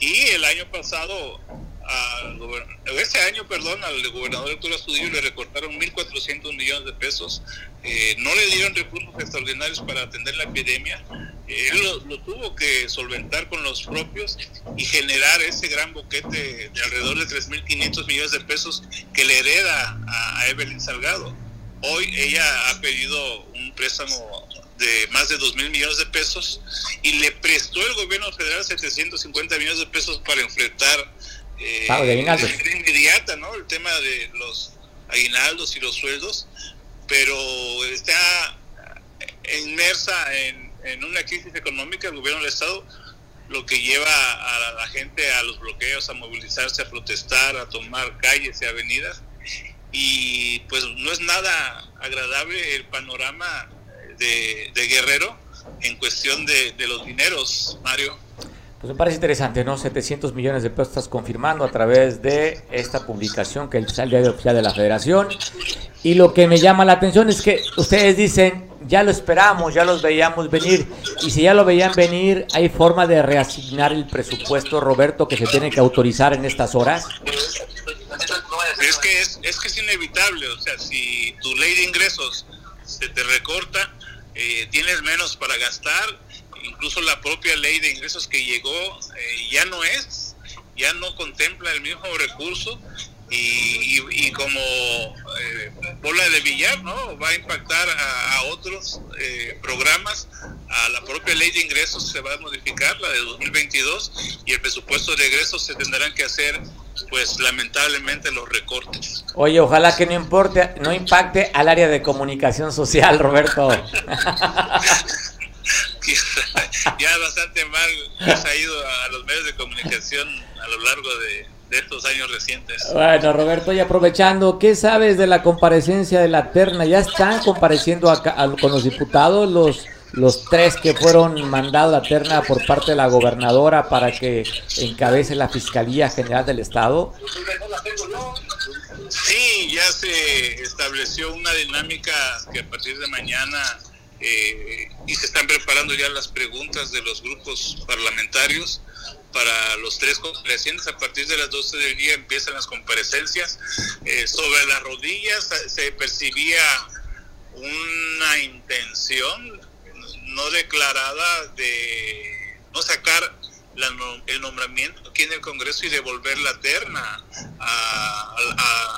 Y el año pasado, al este año, perdón, al gobernador Héctor Astudillo le recortaron 1.400 millones de pesos. Eh, no le dieron recursos extraordinarios para atender la epidemia. él lo, tuvo que solventar con los propios y generar ese gran boquete de alrededor de 3.500 millones de pesos que le hereda a Evelyn Salgado. Hoy ella ha pedido un préstamo de más de 2 mil millones de pesos y le prestó el gobierno federal 750 millones de pesos para enfrentar eh, de inmediata, ¿no? El tema de los aguinaldos y los sueldos, pero está inmersa en, en una crisis económica el gobierno del Estado, lo que lleva a la gente a los bloqueos, a movilizarse, a protestar, a tomar calles y avenidas y pues no es nada agradable el panorama de, Guerrero en cuestión de, los dineros, Mario. Pues me parece interesante, ¿no? 700 millones de pesos estás confirmando a través de esta publicación que es el diario oficial de la Federación. Y lo que me llama la atención es que ustedes dicen, ya lo esperamos, ya los veíamos venir. Y si ya lo veían venir, ¿hay forma de reasignar el presupuesto, Roberto, que se tiene que autorizar en estas horas? Es es, que es inevitable, o sea, si tu ley de ingresos se te recorta, eh, tienes menos para gastar, incluso la propia ley de ingresos que llegó eh, ya no es, ya no contempla el mismo recurso y, como eh, bola de billar, ¿no? Va a impactar a, otros eh, programas, a la propia ley de ingresos se va a modificar, la de 2022, y el presupuesto de egresos se tendrán que hacer, pues lamentablemente, los recortes. Oye, ojalá que no importe, no impacte al área de comunicación social, Roberto. ya bastante mal ha ido a los medios de comunicación a lo largo de estos años recientes. Bueno, Roberto, y aprovechando, ¿qué sabes de la comparecencia de la terna? ¿Ya están compareciendo acá, con los diputados los, los tres que fueron mandados a la terna por parte de la gobernadora para que encabece la Fiscalía General del Estado? Sí, ya se estableció una dinámica que a partir de mañana eh, y se están preparando ya las preguntas de los grupos parlamentarios para los tres comparecientes. A partir de las 12 del día empiezan las comparecencias. Eh, sobre las rodillas se percibía una intención no declarada de no sacar el nombramiento aquí en el Congreso y devolver la terna a,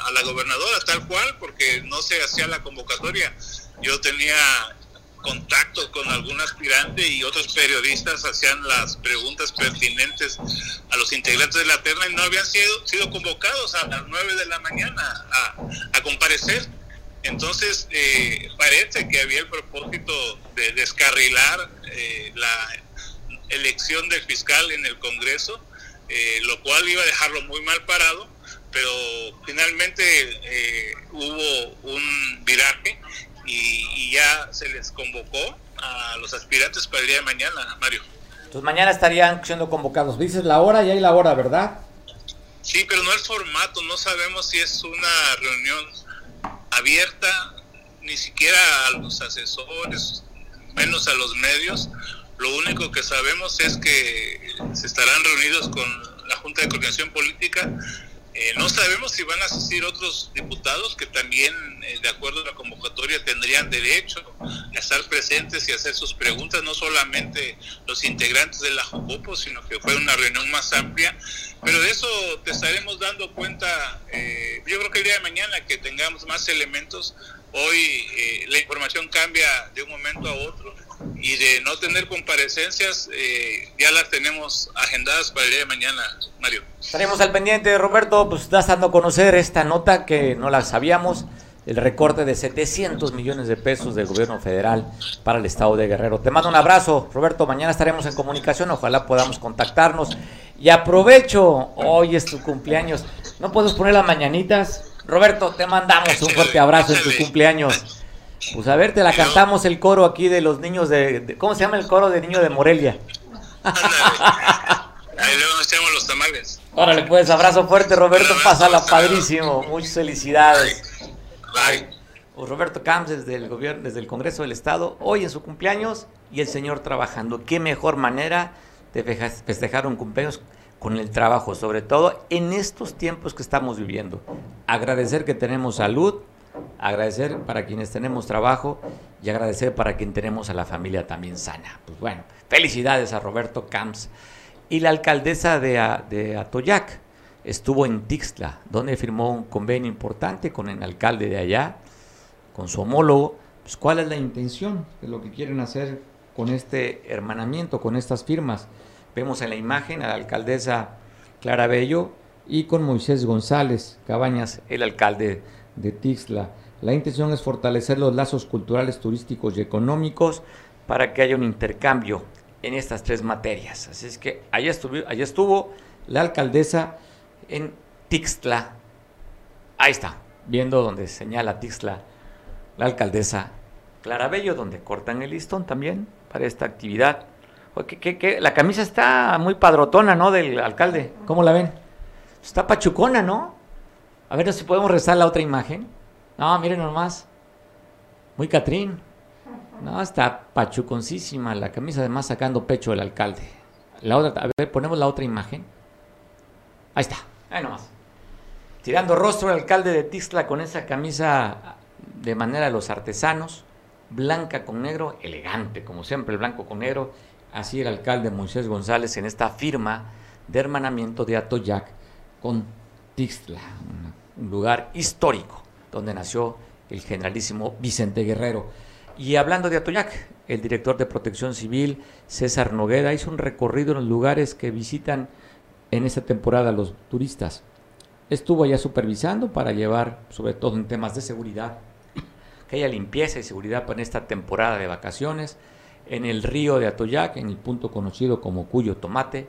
a, la gobernadora tal cual, porque no se hacía la convocatoria. Yo tenía contacto con algún aspirante y otros periodistas hacían las preguntas pertinentes a los integrantes de la terna y no habían sido, sido convocados a las 9 de la mañana a, comparecer. Entonces, eh, parece que había el propósito de descarrilar eh, la elección del fiscal en el Congreso, eh, lo cual iba a dejarlo muy mal parado, pero finalmente hubo un viraje y, ya se les convocó a los aspirantes para el día de mañana, Mario. Entonces mañana estarían siendo convocados. Dices la hora y hay la hora, ¿verdad? Sí, pero no el formato. No sabemos si es una reunión abierta, ni siquiera a los asesores, menos a los medios. Lo único que sabemos es que se estarán reunidos con la Junta de Coordinación Política. Eh, no sabemos si van a asistir otros diputados que también eh, de acuerdo a la convocatoria, tendrían derecho a estar presentes y hacer sus preguntas, no solamente los integrantes de la JOCOPO, sino que fue una reunión más amplia. Pero de eso te estaremos dando cuenta, eh, yo creo que el día de mañana que tengamos más elementos, hoy eh, la información cambia de un momento a otro y de no tener comparecencias, eh, ya las tenemos agendadas para el día de mañana, Mario. Estaremos al pendiente, Roberto, pues estás dando a conocer esta nota que no la sabíamos, el recorte de 700 millones de pesos del gobierno federal para el estado de Guerrero. Te mando un abrazo, Roberto, mañana estaremos en comunicación, ojalá podamos contactarnos. Y aprovecho, hoy es tu cumpleaños, ¿no puedes poner las mañanitas? Roberto, te mandamos un fuerte abrazo en tu cumpleaños. Pues a ver, te la cantamos el coro aquí de los niños de, ¿cómo se llama el coro de niño de Morelia? Ahí luego nos echamos los tamales. Órale, pues, abrazo fuerte, Roberto, pásala padrísimo, muchas felicidades. Bye. Pues Roberto Camps desde el gobierno, desde el Congreso del Estado, hoy en su cumpleaños y el señor trabajando. Qué mejor manera de festejar un cumpleaños con el trabajo, sobre todo en estos tiempos que estamos viviendo. Agradecer que tenemos salud, agradecer para quienes tenemos trabajo y agradecer para quien tenemos a la familia también sana. Pues bueno, felicidades a Roberto Camps. Y la alcaldesa de, Atoyac estuvo en Tixla, donde firmó un convenio importante con el alcalde de allá, con su homólogo. Pues, ¿Cuál es la intención de lo que quieren hacer con este hermanamiento, con estas firmas? Vemos en la imagen a la alcaldesa Clara Bello y con Moisés González Cabañas, el alcalde de Tixla. La intención es fortalecer los lazos culturales, turísticos y económicos para que haya un intercambio en estas tres materias. Así es que allá estuvo, allá estuvo la alcaldesa en Tixla. Ahí está, viendo donde señala Tixla la alcaldesa Clara Bello, donde cortan el listón también para esta actividad. ¿Qué, La camisa está muy padrotona, ¿no? Del alcalde. ¿Cómo la ven? Está pachucona, ¿no? A ver si podemos rezar la otra imagen. No, miren nomás. Muy Catrín. No, está pachuconcísima la camisa, además sacando pecho del alcalde. La otra, a ver, ponemos la otra imagen. Ahí está, ahí nomás. Tirando rostro el alcalde de Tixla con esa camisa de manera de los artesanos, blanca con negro, elegante, como siempre, el blanco con negro. Así el alcalde Moisés González en esta firma de hermanamiento de Atoyac con Tixla, un lugar histórico donde nació el generalísimo Vicente Guerrero. Y hablando de Atoyac, el director de Protección Civil, César Noguera, hizo un recorrido en los lugares que visitan en esta temporada los turistas. Estuvo allá supervisando para llevar, sobre todo en temas de seguridad, que haya limpieza y seguridad para esta temporada de vacaciones. En el río de Atoyac, en el punto conocido como Cuyo Tomate,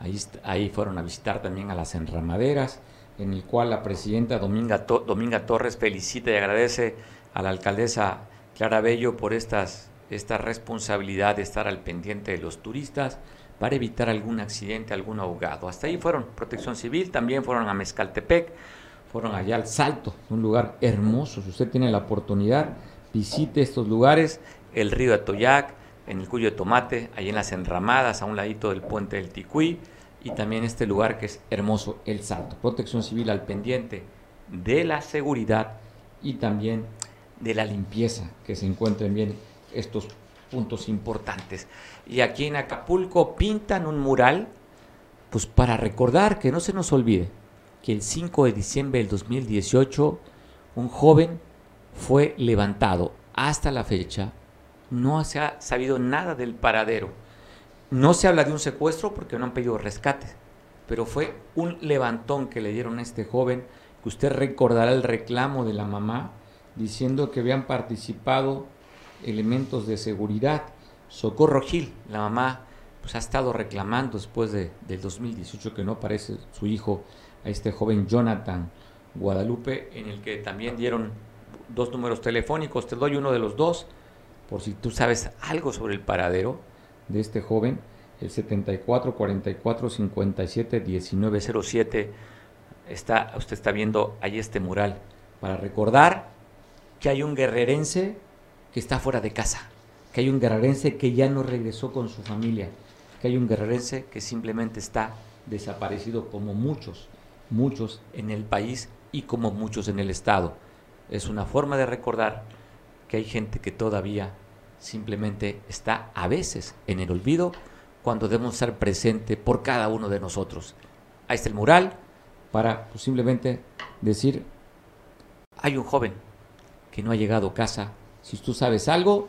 ahí, ahí fueron a visitar también a las enramaderas, en el cual la presidenta Dominga, Dominga Torres felicita y agradece a la alcaldesa Clara Bello por estas, esta responsabilidad de estar al pendiente de los turistas para evitar algún accidente, algún ahogado. Hasta ahí fueron Protección Civil, también fueron a Mezcaltepec, fueron allá al Salto, un lugar hermoso. Si usted tiene la oportunidad, visite estos lugares, el río Atoyac, en el Cuyo de Tomate, ahí en las enramadas, a un ladito del puente del Ticuí, y también este lugar que es hermoso, el Salto. Protección Civil al pendiente de la seguridad y también de la limpieza, que se encuentren bien estos puntos importantes. Y aquí en Acapulco pintan un mural, pues para recordar que no se nos olvide que el 5 de diciembre del 2018 un joven fue levantado. Hasta la fecha no se ha sabido nada del paradero. No se habla de un secuestro porque no han pedido rescate, pero fue un levantón que le dieron a este joven, que usted recordará el reclamo de la mamá diciendo que habían participado elementos de seguridad. Socorro Gil, la mamá, pues ha estado reclamando después de, del 2018 que no aparece su hijo, a este joven Jonathan Guadalupe, en el que también dieron dos números telefónicos. Te doy uno de los dos, por si tú sabes algo sobre el paradero de este joven, el 74 44 57 1907. Está, usted está viendo ahí este mural para recordar que hay un guerrerense que está fuera de casa, que hay un guerrerense que ya no regresó con su familia, que hay un guerrerense que simplemente está desaparecido como muchos, muchos en el país y como muchos en el estado. es una forma de recordar que hay gente que todavía simplemente está a veces en el olvido cuando debemos estar presente por cada uno de nosotros. Ahí está el mural para pues, simplemente decir, hay un joven que no ha llegado a casa. Si tú sabes algo,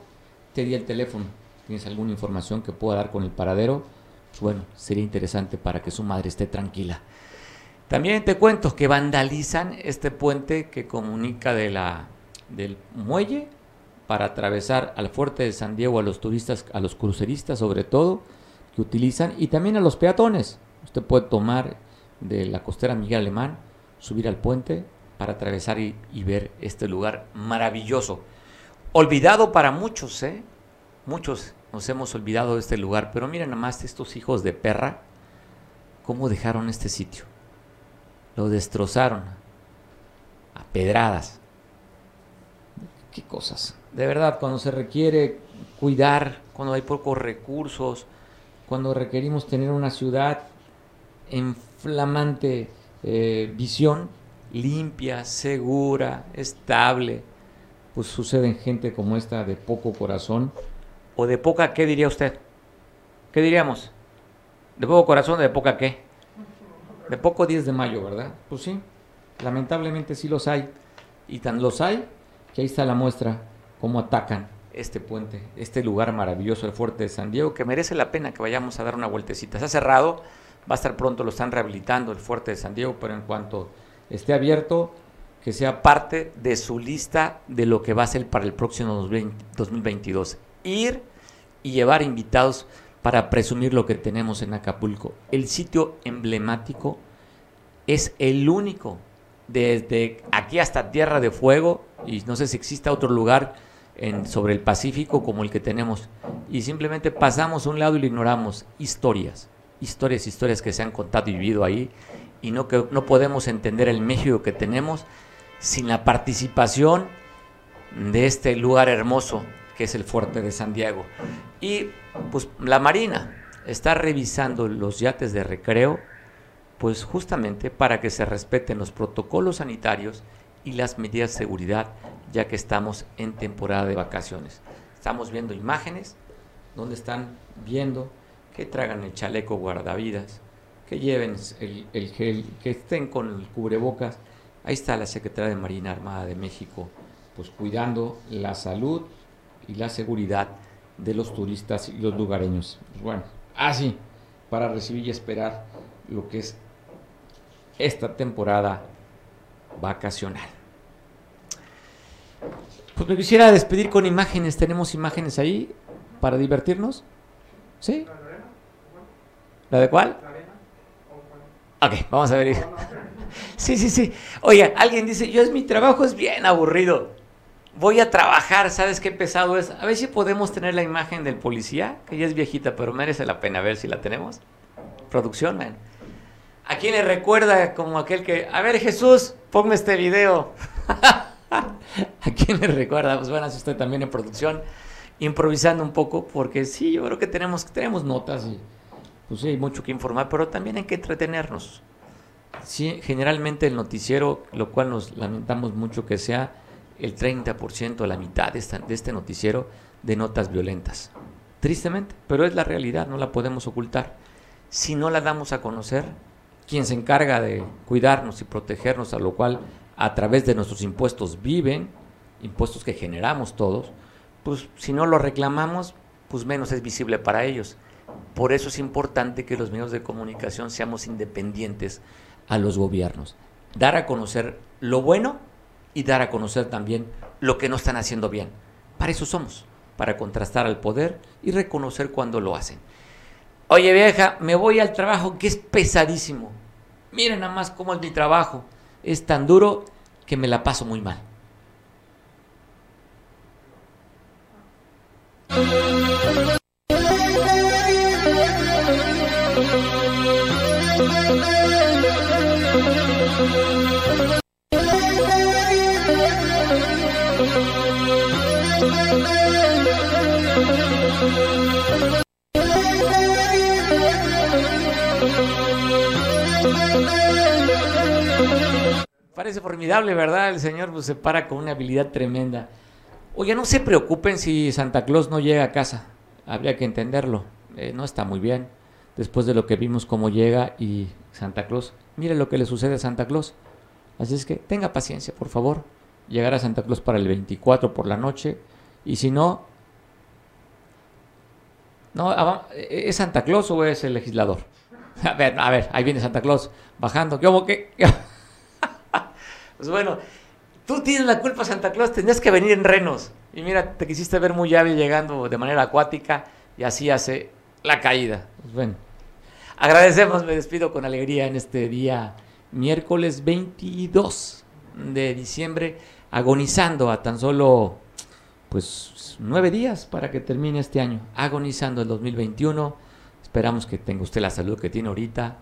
te di el teléfono. ¿Tienes alguna información que pueda dar con el paradero? Pues, bueno, sería interesante para que su madre esté tranquila. También te cuento que vandalizan este puente que comunica de la, del muelle para atravesar al fuerte de San Diego a los turistas, a los cruceristas sobre todo, que utilizan, y también a los peatones. Usted puede tomar de la costera Miguel Alemán, subir al puente para atravesar y, ver este lugar maravilloso. Olvidado para muchos, ¿eh? Muchos nos hemos olvidado de este lugar, pero miren nada más estos hijos de perra, cómo dejaron este sitio. Lo destrozaron a pedradas. Qué cosas. De verdad, cuando se requiere cuidar, cuando hay pocos recursos, cuando requerimos tener una ciudad en flamante eh, visión, limpia, segura, estable, pues suceden gente como esta de poco corazón o de poca, ¿qué diría usted? ¿Qué diríamos? ¿De poco corazón o de poca qué? De poco 10 de mayo, ¿verdad? Pues sí, lamentablemente sí los hay. Y tan los hay que ahí está la muestra, cómo atacan este puente, este lugar maravilloso, el fuerte de San Diego, que merece la pena que vayamos a dar una vueltecita. Ha cerrado, va a estar pronto, lo están rehabilitando el fuerte de San Diego, pero en cuanto esté abierto, que sea parte de su lista de lo que va a ser para el próximo 2022. Ir y llevar invitados para presumir lo que tenemos en Acapulco. El sitio emblemático es el único, desde aquí hasta Tierra de Fuego, y no sé si exista otro lugar sobre el Pacífico como el que tenemos, y simplemente pasamos a un lado y lo ignoramos. Historias, historias, historias que se han contado y vivido ahí, y no, que, no podemos entender el México que tenemos sin la participación de este lugar hermoso que es el fuerte de San Diego. Y pues la Marina está revisando los yates de recreo, pues justamente para que se respeten los protocolos sanitarios y las medidas de seguridad, ya que estamos en temporada de vacaciones. Estamos viendo imágenes donde están viendo que tragan el chaleco guardavidas, que lleven el, el gel, que estén con el cubrebocas. Ahí está la Secretaría de Marina Armada de México, pues cuidando la salud y la seguridad de los turistas y los lugareños. Pues bueno, así, para recibir y esperar lo que es esta temporada vacacional. Pues me quisiera despedir con imágenes. ¿Tenemos imágenes ahí para divertirnos? ¿Sí? ¿La de cuál? Ok, vamos a ver. Sí, sí, sí. Oye, alguien dice, yo es mi trabajo, es bien aburrido voy a trabajar, ¿sabes qué pesado es? A ver si podemos tener la imagen del policía, que ya es viejita, pero merece la pena ver si la tenemos. Producción, man. ¿A quién le recuerda como aquel que, a ver Jesús, ponme este video? ¿A quién le recuerda? Pues bueno, si usted también en producción, improvisando un poco, porque sí, yo creo que tenemos, tenemos notas y pues sí, hay mucho que informar, pero también hay que entretenernos. Sí, generalmente el noticiero, lo cual nos lamentamos mucho que sea el 30%, la mitad de, de este noticiero de notas violentas. Tristemente, pero es la realidad, no la podemos ocultar. Si no la damos a conocer, quien se encarga de cuidarnos y protegernos, a lo cual a través de nuestros impuestos viven, impuestos que generamos todos, pues si no lo reclamamos, pues menos es visible para ellos. Por eso es importante que los medios de comunicación seamos independientes a los gobiernos. Dar a conocer lo bueno y dar a conocer también lo que no están haciendo bien. Para eso somos, para contrastar al poder y reconocer cuando lo hacen. Oye vieja, me voy al trabajo que es pesadísimo. Miren nada más cómo es mi trabajo es tan duro que me la paso muy mal. Parece formidable, ¿verdad? El señor pues, se para con una habilidad tremenda. Oye, no se preocupen si Santa Claus no llega a casa. Habría que entenderlo. Eh, no está muy bien. Después de lo que vimos cómo llega y Santa Claus. Mire lo que le sucede a Santa Claus. Así es que tenga paciencia, por favor. Llegará Santa Claus para el 24 por la noche. Y si no... No, ¿es Santa Claus o es el legislador? A ver, a ver, ahí viene Santa Claus bajando. ¿Cómo que? Pues bueno, tú tienes la culpa, Santa Claus. Tenías que venir en renos. Y mira, te quisiste ver muy hábil llegando de manera acuática y así hace la caída. Pues bueno, agradecemos, me despido con alegría en este día miércoles 22 de diciembre, agonizando a tan solo pues nueve días para que termine este año, agonizando el 2021. Esperamos que tenga usted la salud que tiene ahorita,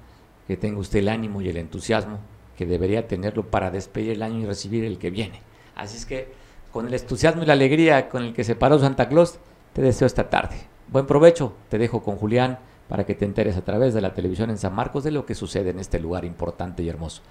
que tenga usted el ánimo y el entusiasmo que debería tenerlo para despedir el año y recibir el que viene. Así es que con el entusiasmo y la alegría con el que se paró Santa Claus, te deseo esta tarde. Buen provecho, te dejo con Julián para que te enteres a través de la televisión en San Marcos de lo que sucede en este lugar importante y hermoso.